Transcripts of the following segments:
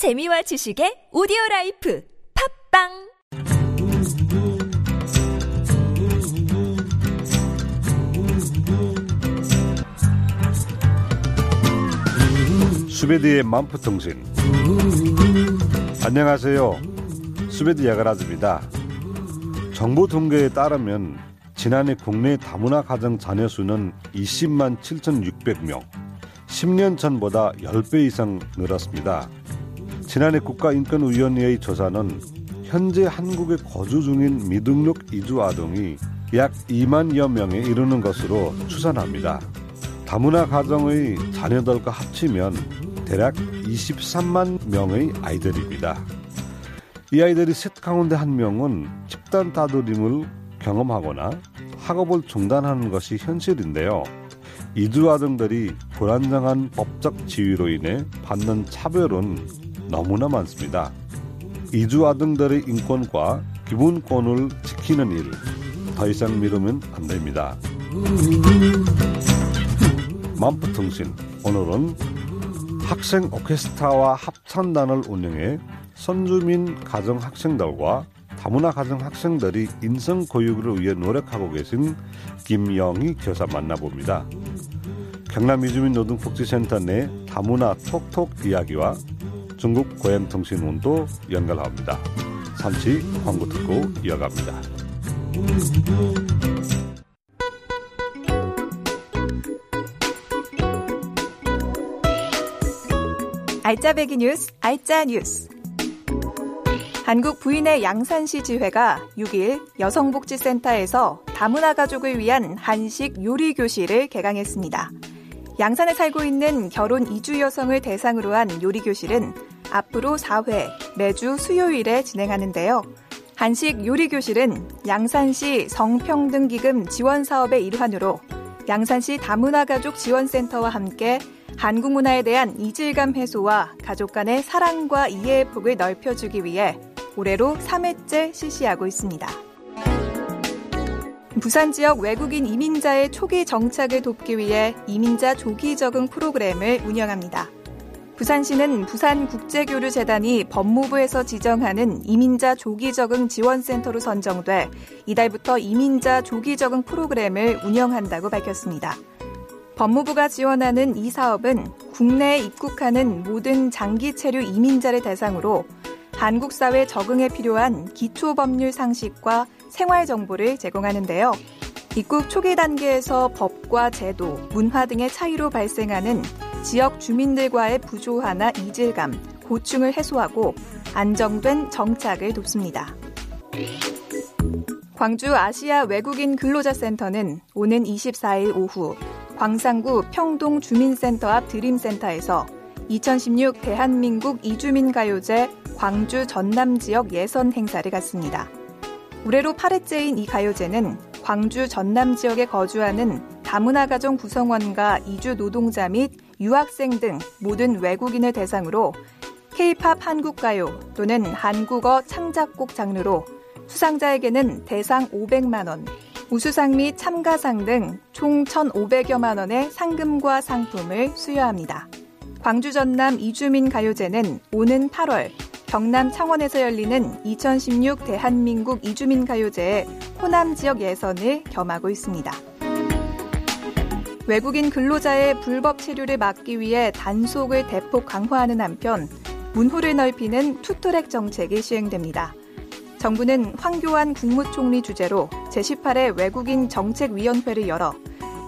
재미와 지식의 오디오 라이프 팟빵! 수베디의 만푸통신. 안녕하세요. 수베디 야가라즈입니다. 정부 통계에 따르면 지난해 국내 다문화 가정 자녀 수는 20만 7,600명 10년 전보다 10배 이상 늘었습니다 지난해 국가인권위원회의 조사는 현재 한국에 거주 중인 미등록 이주 아동이 약 2만여 명에 이르는 것으로 추산합니다. 다문화 가정의 자녀들과 합치면 대략 23만 명의 아이들입니다. 이 아이들이 셋 가운데 한 명은 집단 다스림을 경험하거나 학업을 중단하는 것이 현실인데요. 이주 아동들이 불안정한 법적 지위로 인해 받는 차별은 너무나 많습니다. 이주 아동들의 인권과 기본권을 지키는 일, 더 이상 미루면 안 됩니다. 만푸통신 오늘은 학생 오케스트라와 합창단을 운영해 선주민 가정 학생들과 다문화 가정 학생들이 인성 교육을 위해 노력하고 계신 김영희 교사 만나봅니다. 경남 이주민 노동복지센터 내 다문화 톡톡 이야기와 중국 고향통신원도 연결합니다. 잠시 광고 듣고 이어갑니다. 알짜배기 뉴스, 알짜 뉴스. 한국 부인의 양산시 지회가 6일 여성복지센터에서 다문화 가족을 위한 한식 요리 교실을 개강했습니다. 양산에 살고 있는 결혼 이주 여성을 대상으로 한 요리 교실은 앞으로 4회 매주 수요일에 진행하는데요. 한식 요리 교실은 양산시 성평등기금 지원 사업의 일환으로 양산시 다문화 가족 지원센터와 함께 한국 문화에 대한 이질감 해소와 가족 간의 사랑과 이해의 폭을 넓혀주기 위해 올해로 3회째 실시하고 있습니다. 부산 지역 외국인 이민자의 초기 정착을 돕기 위해 이민자 조기 적응 프로그램을 운영합니다. 부산시는 부산국제교류재단이 법무부에서 지정하는 이민자 조기 적응 지원센터로 선정돼 이달부터 이민자 조기 적응 프로그램을 운영한다고 밝혔습니다. 법무부가 지원하는 이 사업은 국내에 입국하는 모든 장기 체류 이민자를 대상으로 한국 사회 적응에 필요한 기초 법률 상식과 생활 정보를 제공하는데요. 입국 초기 단계에서 법과 제도, 문화 등의 차이로 발생하는 지역 주민들과의 부조화나 이질감, 고충을 해소하고 안정된 정착을 돕습니다. 광주 아시아 외국인 근로자 센터는 오는 24일 오후 광산구 평동 주민센터 앞 드림센터에서 2016 대한민국 이주민 가요제 광주 전남 지역 예선 행사를 갖습니다. 올해로 8회째인 이 가요제는 광주 전남 지역에 거주하는 다문화 가정 구성원과 이주 노동자 및 유학생 등 모든 외국인을 대상으로 K-팝 한국 가요 또는 한국어 창작곡 장르로 수상자에게는 대상 500만 원, 우수상 및 참가상 등 총 1,500여만 원의 상금과 상품을 수여합니다. 광주 전남 이주민 가요제는 오는 8월 경남 창원에서 열리는 2016 대한민국 이주민 가요제의 호남 지역 예선을 겸하고 있습니다. 외국인 근로자의 불법 체류를 막기 위해 단속을 대폭 강화하는 한편 문호를 넓히는 투트랙 정책이 시행됩니다. 정부는 황교안 국무총리 주재로 제18회 외국인 정책위원회를 열어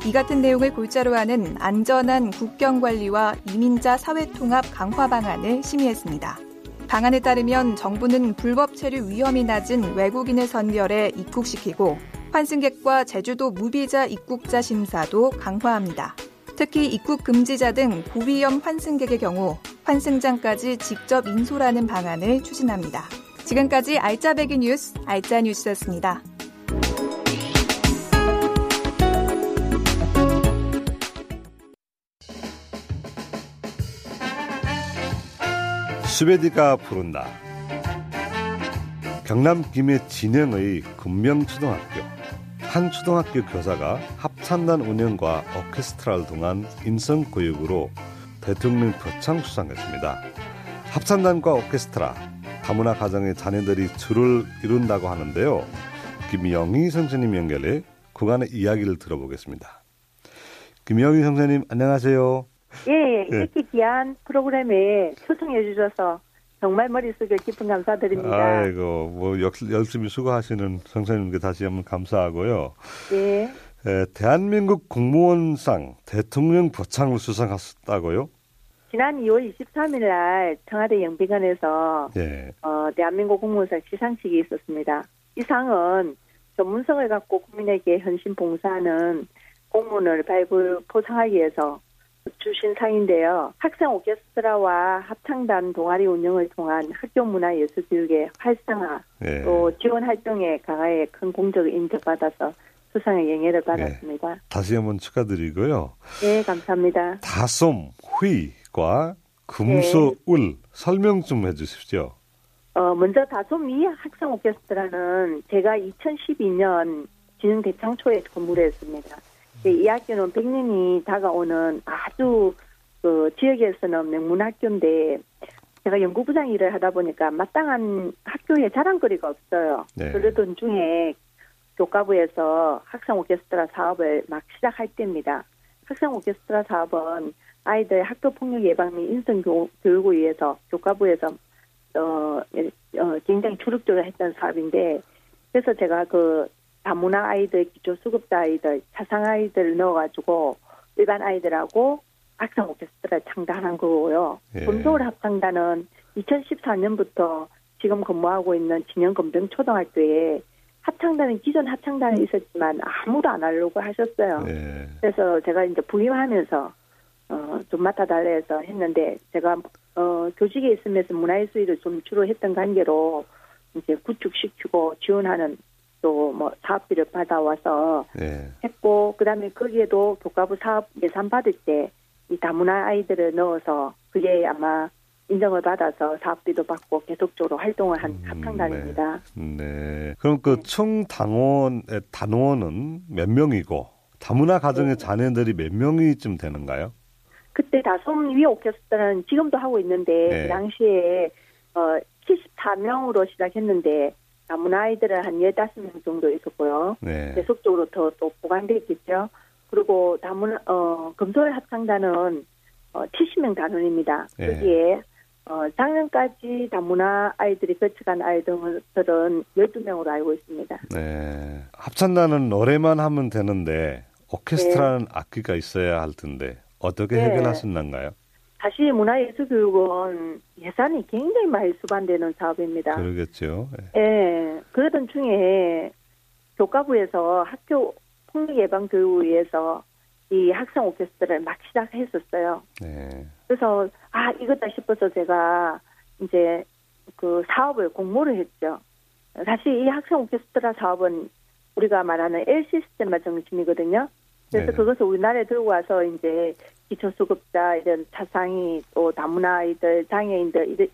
이 같은 내용을 골자로 하는 안전한 국경 관리와 이민자 사회 통합 강화 방안을 심의했습니다. 방안에 따르면 정부는 불법 체류 위험이 낮은 외국인을 선별해 입국시키고 환승객과 제주도 무비자 입국자 심사도 강화합니다. 특히 입국 금지자 등 고위험 환승객의 경우 환승장까지 직접 인솔하는 방안을 추진합니다. 지금까지 알짜배기 뉴스 알짜 뉴스였습니다. 스웨디가 부른다. 경남 김해 진영의 금명초등학교 한 초등학교 교사가 합창단 운영과 오케스트라를 통한 인성 교육으로 대통령 표창 수상했습니다. 합창단과 오케스트라, 다문화 가정의 자녀들이 주를 이룬다고 하는데요. 김영희 선생님 연결해 그간의 이야기를 들어보겠습니다. 김영희 선생님 안녕하세요. 예, 예. 이렇게 귀한 프로그램에 초청해 주셔서 정말 머릿속에 깊은 감사드립니다. 아이고, 뭐 역, 열심히 수고하시는 선생님께 다시 한번 감사하고요. 예. 에, 대한민국 공무원상 대통령 표창을 수상하셨다고요? 지난 2월 23일 날 청와대 영빈관에서 예. 어, 대한민국 공무원상 시상식이 있었습니다. 이 상은 전문성을 갖고 국민에게 헌신 봉사하는 공무원을 발굴 포상하기 위해서 주신 상인데요. 학생 오케스트라와 합창단 동아리 운영을 통한 학교 문화 예술 교육의 활성화 예. 또 지원 활동에 강하에 큰 공적을 인정받아서 수상의 영예를 받았습니다. 다시 한번 축하드리고요. 네, 감사합니다. 다솜, 휘과 금소, 울 설명 좀 해주십시오. 어, 먼저 다솜이 학생 오케스트라는 제가 2012년 진흥 대창초에 근무를 했습니다. 이 학교는 100년이 다가오는 아주 그 지역에서는 명문학교인데 제가 연구부장 일을 하다 보니까 마땅한 학교에 자랑거리가 없어요. 네. 그러던 중에 교과부에서 학생 오케스트라 사업을 막 시작할 때입니다. 학생 오케스트라 사업은 아이들 학교 폭력 예방 및 인성 교, 교육을 위해서 교과부에서 어, 어, 굉장히 주력적으로 했던 사업인데 그래서 제가 그 다문화 아이들, 기초 수급자 아이들, 차상 아이들 넣어가지고 일반 아이들하고 학생 오케스트라 창단한 거고요. 예. 금서울 합창단은 2014년부터 지금 근무하고 있는 진영 검정 초등학교에 합창단은 기존 합창단에 있었지만 아무도 안 하려고 하셨어요. 예. 그래서 제가 이제 부임하면서 어, 좀 맡아달라 해서 했는데 제가 어, 교직에 있으면서 문화예술을 좀 주로 했던 관계로 이제 구축시키고 지원하는 또 뭐 사업비를 받아와서 예. 했고 그다음에 거기에도 교과부 사업 예산 받을 때 이 다문화 아이들을 넣어서 그게 아마 인정을 받아서 사업비도 받고 계속적으로 활동을 한 음, 합창단입니다. 네. 그럼 그 총 당원의 단원은 몇 명이고 다문화 가정의 네. 자녀들이 몇 명이쯤 되는가요? 그때 다솜 위 오케스트라는 지금도 하고 있는데 네. 그 당시에 어 74명으로 시작했는데 다문화 아이들은 한 15명 정도 있었고요. 네. 계속적으로 더 또 보강돼 있겠죠. 그리고 다문화 어 금솔 합창단은 어 70명 단원입니다. 네. 여기에 어 작년까지 다문화 아이들이 거쳐간 아이들은 12명으로 알고 있습니다. 네. 합창단은 노래만 하면 되는데 오케스트라는 악기가 있어야 할 텐데 어떻게 네. 해결하셨나요? 사실 문화예술교육은 예산이 굉장히 많이 수반되는 사업입니다. 그러겠죠. 예. 예, 그러던 중에 교과부에서 학교 폭력 예방 교육을 위해서 이 학생 오케스트라를 막 시작했었어요. 네. 그래서 아 이거다 싶어서 제가 이제 그 사업을 공모를 했죠. 사실 이 학생 오케스트라 사업은 우리가 말하는 L 시스템화 정신이거든요. 그래서 네. 그것을 우리나라에 들고 와서 이제 기초수급자 이런 차상위 또 다문화 아이들 장애인들 이들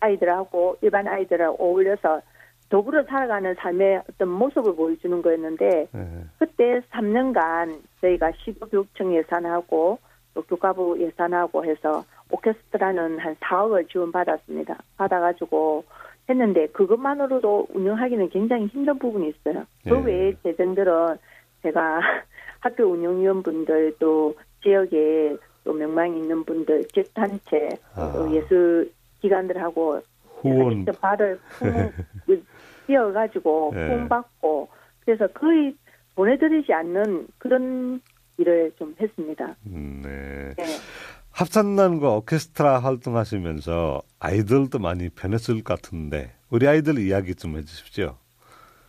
아이들하고 일반 아이들을 어울려서 더불어 살아가는 삶의 어떤 모습을 보여주는 거였는데 네. 그때 3년간 저희가 시도교육청 예산하고 또 교과부 예산하고 해서 오케스트라는 한 4억을 지원받았습니다. 받아가지고 했는데 그것만으로도 운영하기는 굉장히 힘든 부분이 있어요. 그 예. 외에 재정들은 제가 학교 운영위원분들 또 지역에 또 명망 있는 분들 지역단체 아. 또 예술 기관들하고 후원 직접 발을 띄어가지고 예. 후원받고 그래서 거의 보내드리지 않는 그런 일을 좀 했습니다. 음, 네. 네. 합창단과 오케스트라 활동하시면서 아이들도 많이 변했을 것 같은데 우리 아이들 이야기 좀 해주십시오.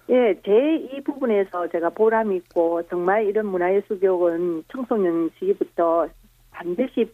예, 제 이 부분에서 제가 보람 있고 정말 이런 문화예술 교육은 청소년 시기부터 반드시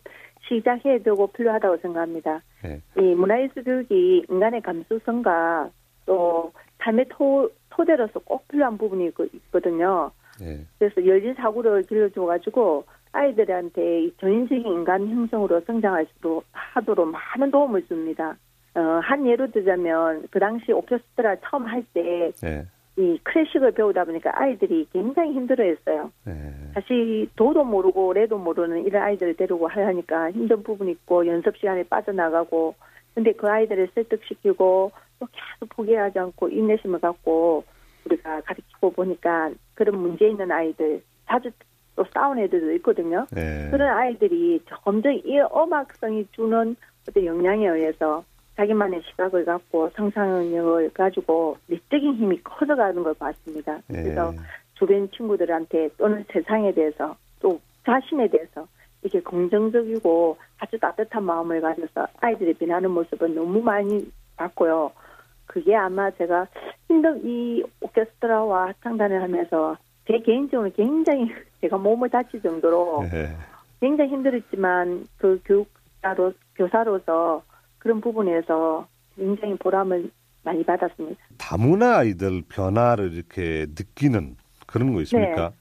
시작해야 되고 필요하다고 생각합니다. 네. 이 문화예술 교육이 인간의 감수성과 또 삶의 토, 토대로서 꼭 필요한 부분이 있- 있거든요. 네. 그래서 열린 사고를 길러줘가지고 아이들한테 이 전인적인 인간 형성으로 성장할 수 하도록 많은 도움을 줍니다. 어, 한 예로 들자면 그 당시 오케스트라 처음 할때 네. 이 클래식을 배우다 보니까 아이들이 굉장히 힘들어했어요. 네. 사실 도도 모르고 레도 모르는 이런 아이들을 데리고 하려니까 힘든 부분이 있고 연습 시간에 빠져나가고 근데 그 아이들을 설득시키고 또 계속 포기하지 않고 인내심을 갖고 우리가 가르치고 보니까 그런 문제 있는 아이들 자주 또 싸운 애들도 있거든요. 네. 그런 아이들이 점점 이 음악성이 주는 어떤 영향에 의해서 자기만의 시각을 갖고 상상력을 가지고 내적인 힘이 커져가는 걸 봤습니다. 그래서 예. 주변 친구들한테 또는 세상에 대해서 또 자신에 대해서 이렇게 긍정적이고 아주 따뜻한 마음을 가져서 아이들이 변하는 모습을 너무 많이 봤고요. 그게 아마 제가 힘든 이 오케스트라와 합창단을 하면서 제 개인적으로 굉장히 제가 몸을 다칠 정도로 예. 굉장히 힘들었지만 그 교육자로 교사로서 그런 부분에서 굉장히 보람을 많이 받았습니다. 다문화 아이들 변화를 이렇게 느끼는 그런 거 있습니까?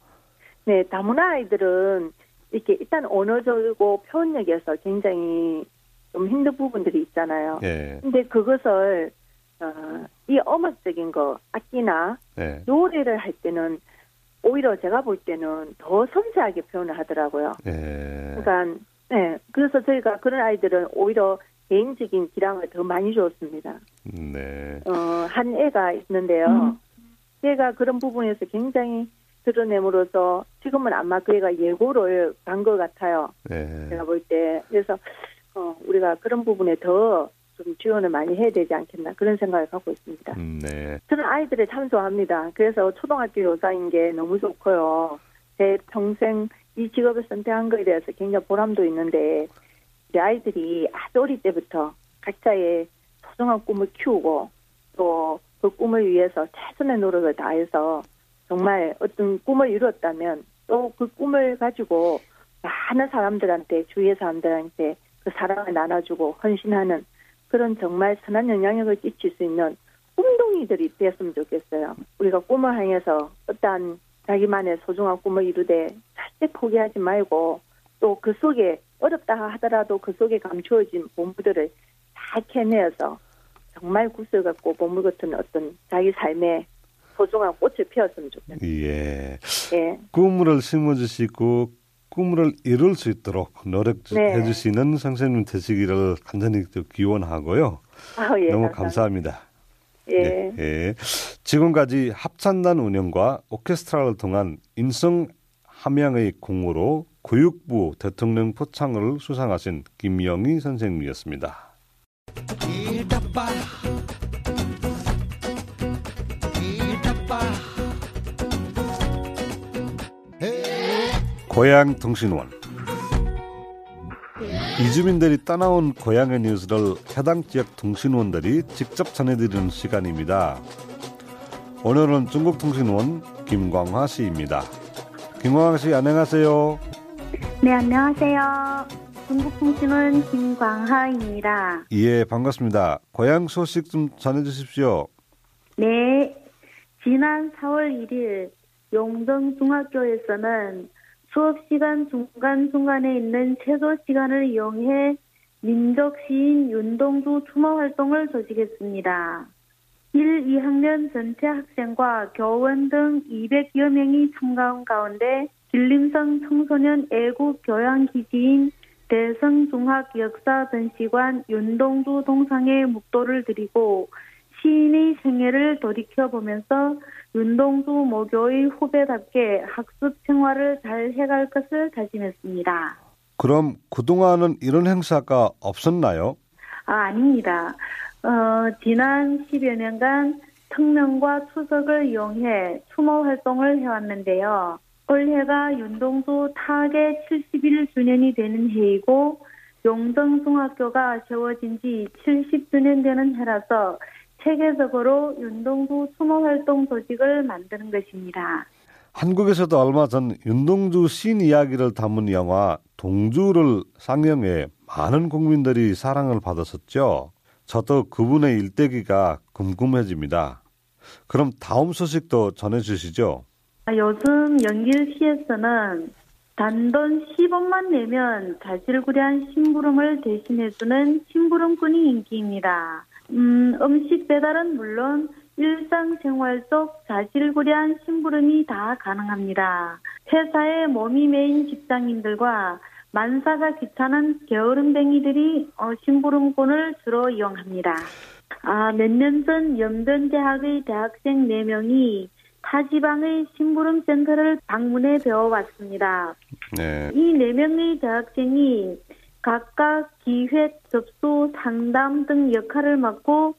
네, 다문화 아이들은 이렇게 일단 언어적이고 표현력에서 굉장히 좀 힘든 부분들이 있잖아요. 예. 근데 그것을 어, 이 음악적인 거 악기나 예. 노래를 할 때는 오히려 제가 볼 때는 더 섬세하게 표현을 하더라고요. 예. 그러니까 네, 그래서 저희가 그런 아이들은 오히려 개인적인 기량을 더 많이 줬습니다. 네. 어, 한 애가 있는데요. 얘가 그런 부분에서 굉장히 드러냄으로써 지금은 아마 그 애가 예고를 간 것 같아요. 예. 제가 볼 때. 그래서 어, 우리가 그런 부분에 더 좀 지원을 많이 해야 되지 않겠나 그런 생각을 갖고 있습니다. 음, 네. 저는 아이들을 참 좋아합니다. 그래서 초등학교 교사인 게 너무 좋고요. 제 평생 이 직업을 선택한 거에 대해서 굉장히 보람도 있는데 우리 아이들이 아주 어릴 때부터 각자의 소중한 꿈을 키우고 또 그 꿈을 위해서 최선의 노력을 다해서 정말 어떤 꿈을 이뤘다면 또 그 꿈을 가지고 많은 사람들한테 주위의 사람들한테 그 사랑을 나눠주고 헌신하는 그런 정말 선한 영향력을 끼칠 수 있는 꿈동이들이 됐으면 좋겠어요. 우리가 꿈을 향해서 어떠한 자기만의 소중한 꿈을 이루되 절대 포기하지 말고 또 그 속에 어렵다 하더라도 그 속에 감추어진 보물들을 잘 캐내어서 정말 구슬 같고 보물 같은 어떤 자기 삶의 소중한 꽃을 피웠으면 좋겠어요. 예. 예. 꿈을 심어주시고 꿈을 이룰 수 있도록 노력해 네. 주시는 선생님 되시기를 간절히 또 기원하고요. 아, 예. 너무 감사합니다. 감사합니다. 예. 네, 예. 지금까지 합창단 운영과 오케스트라를 통한 인성 함양의 공으로 교육부 대통령 포창을 수상하신 김영희 선생님이었습니다. 고향 통신원 이주민들이 떠나온 고향의 뉴스를 해당 지역 통신원들이 직접 전해드리는 시간입니다. 오늘은 중국통신원 김광화 씨입니다. 김광화 씨 안녕하세요. 네, 안녕하세요. 중국통신원 김광하입니다. 예, 반갑습니다. 고향 소식 좀 전해주십시오. 네, 지난 4월 1일 용정중학교에서는 수업시간 중간중간에 있는 최소 시간을 이용해 민족시인 윤동주 추모 활동을 조직했습니다. 1, 2학년 전체 학생과 교원 등 200여 명이 참가한 가운데 길림성 청소년 애국 교양기지인 대성중학 역사전시관 윤동주 동상에 묵도를 드리고 시인의 생애를 돌이켜보면서 윤동주 모교의 후배답게 학습 생활을 잘 해갈 것을 다짐했습니다. 그럼 그동안은 이런 행사가 없었나요? 아, 아닙니다. 어, 지난 10여 년간 청명과 추석을 이용해 추모 활동을 해왔는데요. 올해가 윤동주 타계 71주년이 되는 해이고 용정중학교가 세워진 지 70주년 되는 해라서 체계적으로 윤동주 추모 활동 조직을 만드는 것입니다. 한국에서도 얼마 전 윤동주 신 이야기를 담은 영화 동주를 상영해 많은 국민들이 사랑을 받았었죠. 저도 그분의 일대기가 궁금해집니다. 그럼 다음 소식도 전해주시죠. 아, 요즘 연길시에서는 단돈 10원만 내면 자질구레한 심부름을 대신해주는 심부름꾼이 인기입니다. 음, 음식 배달은 물론 일상생활 속 자질구레한 심부름이 다 가능합니다. 회사에 몸이 매인 직장인들과 만사가 귀찮은 게으름뱅이들이 어, 심부름꾼을 주로 이용합니다. 아, 몇 년전 연변대학의 대학생 4명이 타지방의 심부름 센터를 방문해 배워왔습니다. 네. 이 4명의 대학생이 각각 기획, 접수, 상담 등 역할을 맡고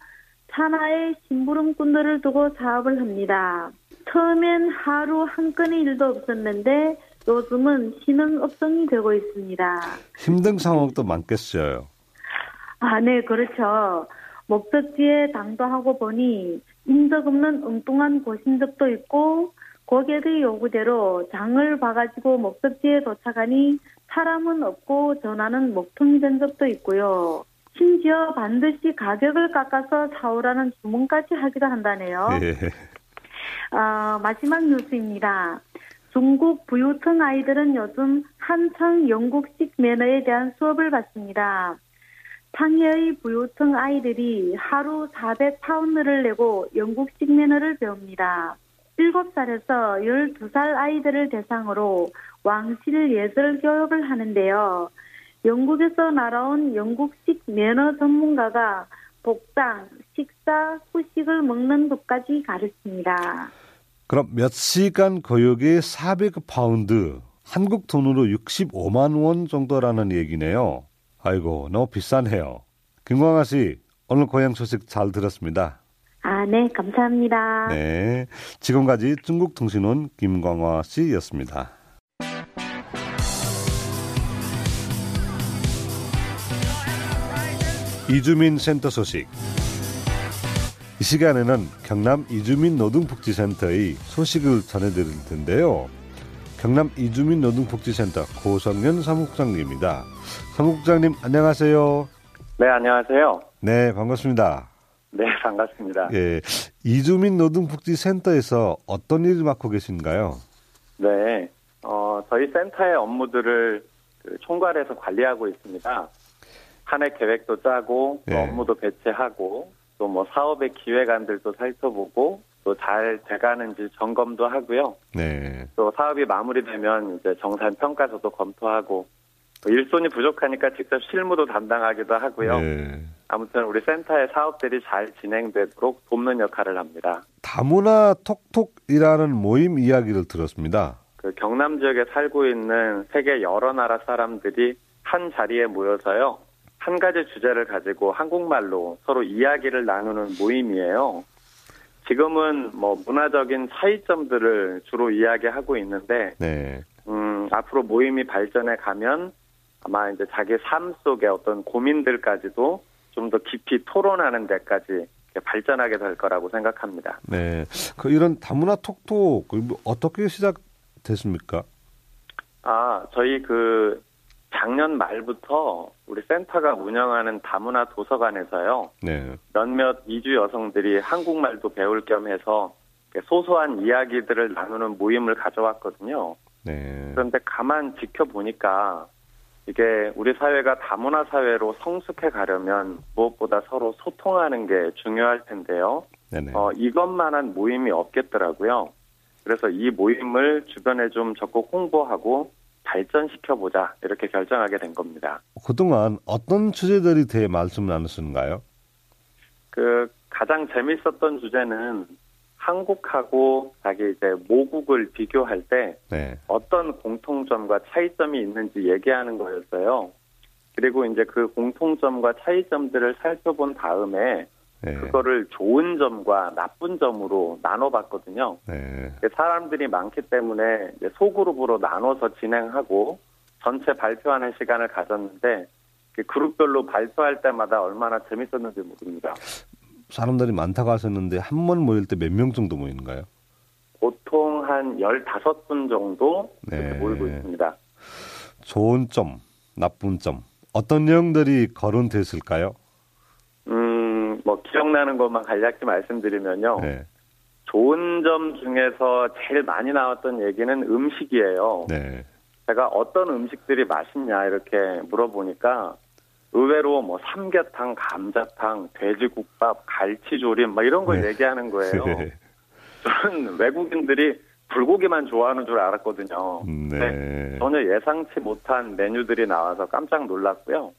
산하에 심부름꾼들을 두고 사업을 합니다. 처음엔 하루 한 건의 일도 없었는데 요즘은 신흥업종이 되고 있습니다. 힘든 상황도 많겠어요. 아, 네, 그렇죠. 목적지에 당도하고 보니 인적 없는 엉뚱한 곳인 적도 있고 고객의 요구대로 장을 봐가지고 목적지에 도착하니 사람은 없고 전화는 목통이 된 적도 있고요. 심지어 반드시 가격을 깎아서 사오라는 주문까지 하기도 한다네요. 예. 어, 마지막 뉴스입니다. 중국 부유층 아이들은 요즘 한창 영국식 매너에 대한 수업을 받습니다. 상해의 부유층 아이들이 하루 400파운드를 내고 영국식 매너를 배웁니다. 7살에서 12살 아이들을 대상으로 왕실 예절 교육을 하는데요. 영국에서 날아온 영국식 매너 전문가가 복장, 식사, 후식을 먹는 법까지 가르칩니다. 그럼 몇 시간 교육에 400파운드, 한국 돈으로 65만 원 정도라는 얘기네요. 아이고, 너무 비싸네요. 김광아 씨, 오늘 고향 소식 잘 들었습니다. 아, 네, 감사합니다. 네. 지금까지 중국통신원 김광화 씨였습니다. 이주민 센터 소식. 이 시간에는 경남 이주민 노동복지센터의 소식을 전해드릴 텐데요. 경남 이주민 노동복지센터 고성현 사무국장님입니다. 사무국장님 안녕하세요. 네, 안녕하세요. 네, 반갑습니다. 네, 반갑습니다. 예, 이주민 노동복지센터에서 어떤 일을 맡고 계신가요? 네, 어, 저희 센터의 업무들을 그 총괄해서 관리하고 있습니다. 한 해 계획도 짜고, 또 네. 업무도 배치하고, 또 뭐 사업의 기획안들도 살펴보고, 또 잘 돼가는지 점검도 하고요. 네, 또 사업이 마무리되면 이제 정산 평가서도 검토하고, 또 일손이 부족하니까 직접 실무도 담당하기도 하고요. 네. 아무튼 우리 센터의 사업들이 잘 진행되도록 돕는 역할을 합니다. 다문화 톡톡이라는 모임 이야기를 들었습니다. 그 경남 지역에 살고 있는 세계 여러 나라 사람들이 한 자리에 모여서요. 한 가지 주제를 가지고 한국말로 서로 이야기를 나누는 모임이에요. 지금은 뭐 문화적인 차이점들을 주로 이야기하고 있는데, 네, 음, 앞으로 모임이 발전해 가면 아마 이제 자기 삶 속의 어떤 고민들까지도 좀 더 깊이 토론하는 데까지 발전하게 될 거라고 생각합니다. 네. 그 이런 다문화 톡톡 뭐 어떻게 시작됐습니까? 아, 저희 그 작년 말부터 우리 센터가 운영하는 다문화 도서관에서요. 네, 몇몇 이주 여성들이 한국말도 배울 겸 해서 소소한 이야기들을 나누는 모임을 가져왔거든요. 네, 그런데 가만 지켜보니까 이게 우리 사회가 다문화 사회로 성숙해 가려면 무엇보다 서로 소통하는 게 중요할 텐데요. 네네. 어, 이것만한 모임이 없겠더라고요. 그래서 이 모임을 주변에 좀 적극 홍보하고 발전시켜보자 이렇게 결정하게 된 겁니다. 그동안 어떤 주제들이 대해 말씀 나누시는가요? 그 가장 재밌었던 주제는 한국하고 자기 이제 모국을 비교할 때 네, 어떤 공통점과 차이점이 있는지 얘기하는 거였어요. 그리고 이제 그 공통점과 차이점들을 살펴본 다음에 네, 그거를 좋은 점과 나쁜 점으로 나눠봤거든요. 네, 사람들이 많기 때문에 소그룹으로 나눠서 진행하고 전체 발표하는 시간을 가졌는데 그 그룹별로 발표할 때마다 얼마나 재밌었는지 모릅니다. 사람들이 많다고 하셨는데 한 번 모일 때 몇 명 정도 모이는가요? 보통 한 15분 정도 네. 모이고 있습니다. 좋은 점, 나쁜 점, 어떤 내용들이 거론됐을까요? 음, 뭐 기억나는 것만 간략히 말씀드리면요. 네, 좋은 점 중에서 제일 많이 나왔던 얘기는 음식이에요. 네, 제가 어떤 음식들이 맛있냐 이렇게 물어보니까 의외로 뭐 삼계탕, 감자탕, 돼지국밥, 갈치조림 막 이런 걸 네. 얘기하는 거예요. 네. 저는 외국인들이 불고기만 좋아하는 줄 알았거든요. 네. 전혀 예상치 못한 메뉴들이 나와서 깜짝 놀랐고요.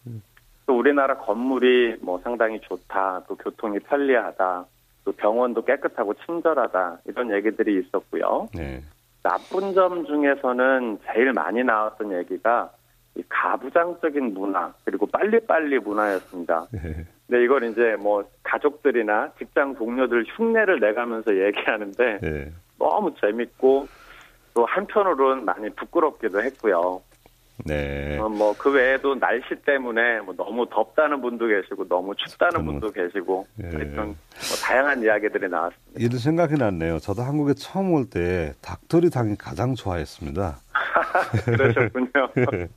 또 우리나라 건물이 뭐 상당히 좋다, 또 교통이 편리하다, 또 병원도 깨끗하고 친절하다 이런 얘기들이 있었고요. 네. 나쁜 점 중에서는 제일 많이 나왔던 얘기가 이 가부장적인 문화 그리고 빨리빨리 문화였습니다. 네. 근데 이걸 이제 뭐 가족들이나 직장 동료들 흉내를 내가면서 얘기하는데 네. 너무 재밌고 또 한편으로는 많이 부끄럽기도 했고요. 네. 뭐그 외에도 날씨 때문에 뭐 너무 덥다는 분도 계시고 너무 춥다는 춥다는 분도 계시고 예. 뭐 다양한 이야기들이 나왔습니다. 이런 생각이 났네요. 저도 한국에 처음 올 때 닭도리탕이 가장 좋아했습니다. 그러셨군요.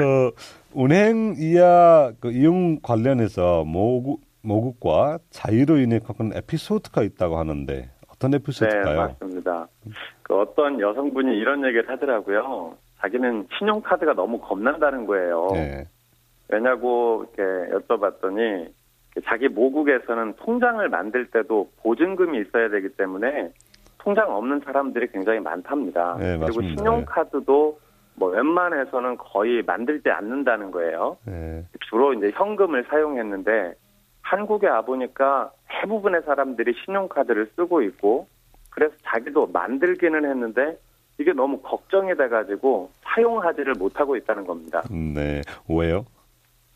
어, 운행 이하 그 이용 관련해서 모국, 모국과 자유로 인해 겪은 에피소드가 있다고 하는데 어떤 네, 에피소드일까요? 맞습니다. 그 어떤 여성분이 이런 얘기를 하더라고요. 자기는 신용카드가 너무 겁난다는 거예요. 네. 왜냐고 이렇게 여쭤봤더니 자기 모국에서는 통장을 만들 때도 보증금이 있어야 되기 때문에 통장 없는 사람들이 굉장히 많답니다. 네, 그리고. 신용카드도 뭐 웬만해서는 거의 만들지 않는다는 거예요. 네. 주로 이제 현금을 사용했는데 한국에 와 보니까 대부분의 사람들이 신용카드를 쓰고 있고 그래서 자기도 만들기는 했는데 이게 너무 걱정이 돼가지고 사용하지를 못하고 있다는 겁니다. 네. 왜요?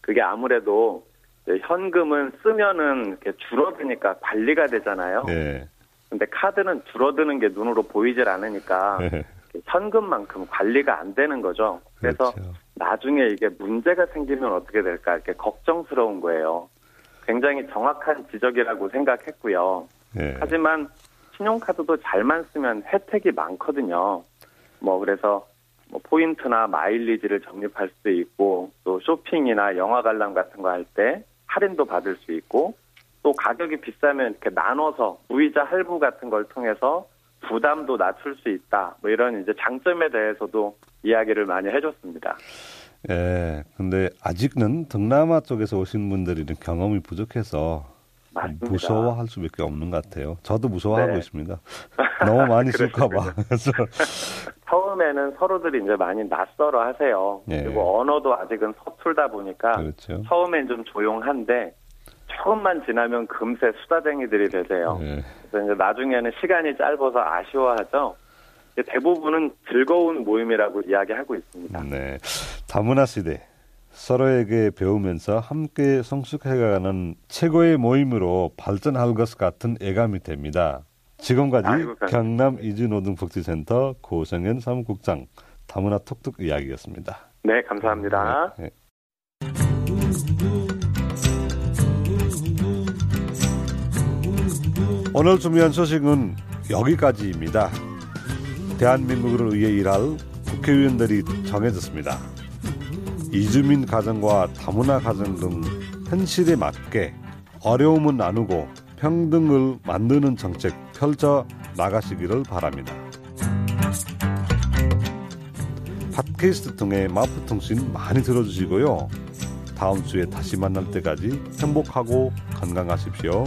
그게 아무래도 현금은 쓰면은 이렇게 줄어드니까 관리가 되잖아요. 네. 근데 카드는 줄어드는 게 눈으로 보이질 않으니까 네. 현금만큼 관리가 안 되는 거죠. 그래서 그렇죠. 나중에 이게 문제가 생기면 어떻게 될까 이렇게 걱정스러운 거예요. 굉장히 정확한 지적이라고 생각했고요. 네. 하지만 신용카드도 잘만 쓰면 혜택이 많거든요. 뭐 그래서 뭐 포인트나 마일리지를 적립할 수도 있고 또 쇼핑이나 영화 관람 같은 거 할 때 할인도 받을 수 있고 또 가격이 비싸면 이렇게 나눠서 무이자 할부 같은 걸 통해서 부담도 낮출 수 있다. 뭐 이런 이제 장점에 대해서도 이야기를 많이 해줬습니다. 예, 근데 아직은 동남아 쪽에서 오신 분들이 경험이 부족해서 맞습니다. 무서워할 수밖에 없는 것 같아요. 저도 무서워하고 네. 있습니다. 너무 많이 쓸까봐. 그래서 처음에는 서로들이 이제 많이 낯설어 하세요. 예. 그리고 언어도 아직은 서툴다 보니까 그렇죠. 처음엔 좀 조용한데 조금만 지나면 금세 수다쟁이들이 되세요. 예. 그래서 이제 나중에는 시간이 짧아서 아쉬워하죠. 대부분은 즐거운 모임이라고 이야기하고 있습니다. 네. 다문화 시대 서로에게 배우면서 함께 성숙해가는 최고의 모임으로 발전할 것 같은 예감이 됩니다. 지금까지 아이고. 경남 이주노동복지센터 고성현 사무국장 다문화 톡톡 이야기였습니다. 네, 감사합니다. 네, 네. 오늘 준비한 소식은 여기까지입니다. 대한민국을 위해 일할 국회의원들이 정해졌습니다. 이주민 가정과 다문화 가정 등 현실에 맞게 어려움을 나누고 평등을 만드는 정책 펼쳐 나가시기를 바랍니다. 팟캐스트 통해 마포통신 많이 들어주시고요. 다음 주에 다시 만날 때까지 행복하고 건강하십시오.